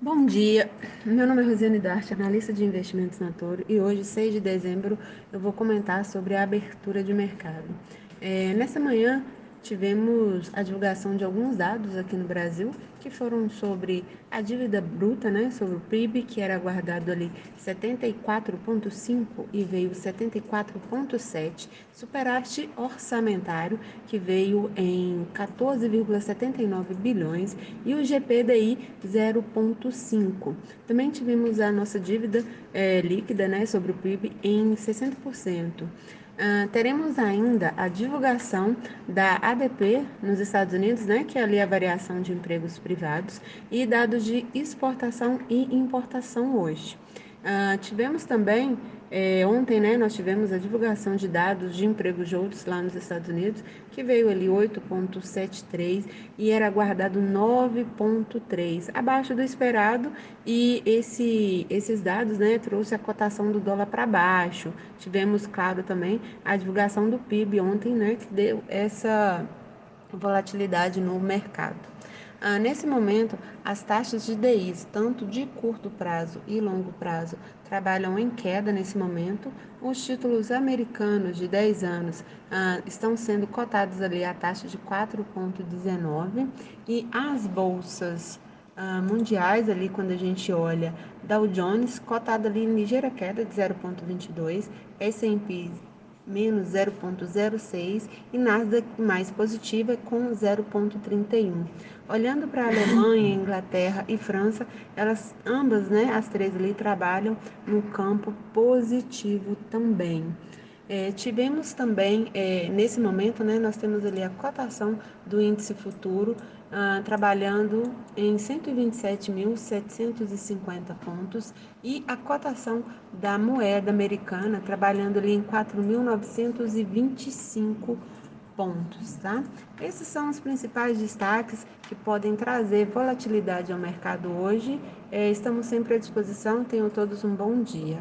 Bom dia, meu nome é Rosiane Dart, analista de investimentos na Toro, e hoje, 6 de dezembro, eu vou comentar sobre a abertura de mercado. É, nessa manhã, tivemos a divulgação de alguns dados aqui no Brasil que foram sobre a dívida bruta, né, sobre o PIB, que era aguardado ali 74,5 e veio 74,7, superávit orçamentário que veio em 14,79 bilhões e o GPDI 0,5. Também tivemos a nossa dívida é, líquida, né, sobre o PIB em 60%. Uh, teremos ainda a divulgação da ADP nos Estados Unidos, né, que é ali a variação de empregos privados, e dados de exportação e importação hoje. Uh, tivemos também, eh, ontem, né, nós tivemos a divulgação de dados de empregos de outros lá nos Estados Unidos, que veio ali 8,73 e era aguardado 9,3, abaixo do esperado, e esse, esses dados, né, trouxe a cotação do dólar para baixo. Tivemos, claro, também a divulgação do PIB ontem, né, que deu essa volatilidade no mercado. Ah, nesse momento, as taxas de DIs, tanto de curto prazo e longo prazo, trabalham em queda nesse momento. Os títulos americanos de 10 anos ah, estão sendo cotados ali a taxa de 4,19 e as bolsas ah, mundiais ali quando a gente olha Dow Jones cotado ali em ligeira queda de 0,22, S&P menos 0,06 e Nasdaq mais positiva com 0,31. Olhando para a Alemanha, Inglaterra e França, elas ambas, né, as três ali trabalham no campo positivo também. É, tivemos também, é, nesse momento, né, nós temos ali a cotação do índice futuro ah, trabalhando em 127.750 pontos e a cotação da moeda americana trabalhando ali em 4.925 pontos, tá? Esses são os principais destaques que podem trazer volatilidade ao mercado hoje. É, estamos sempre à disposição. Tenham todos um bom dia.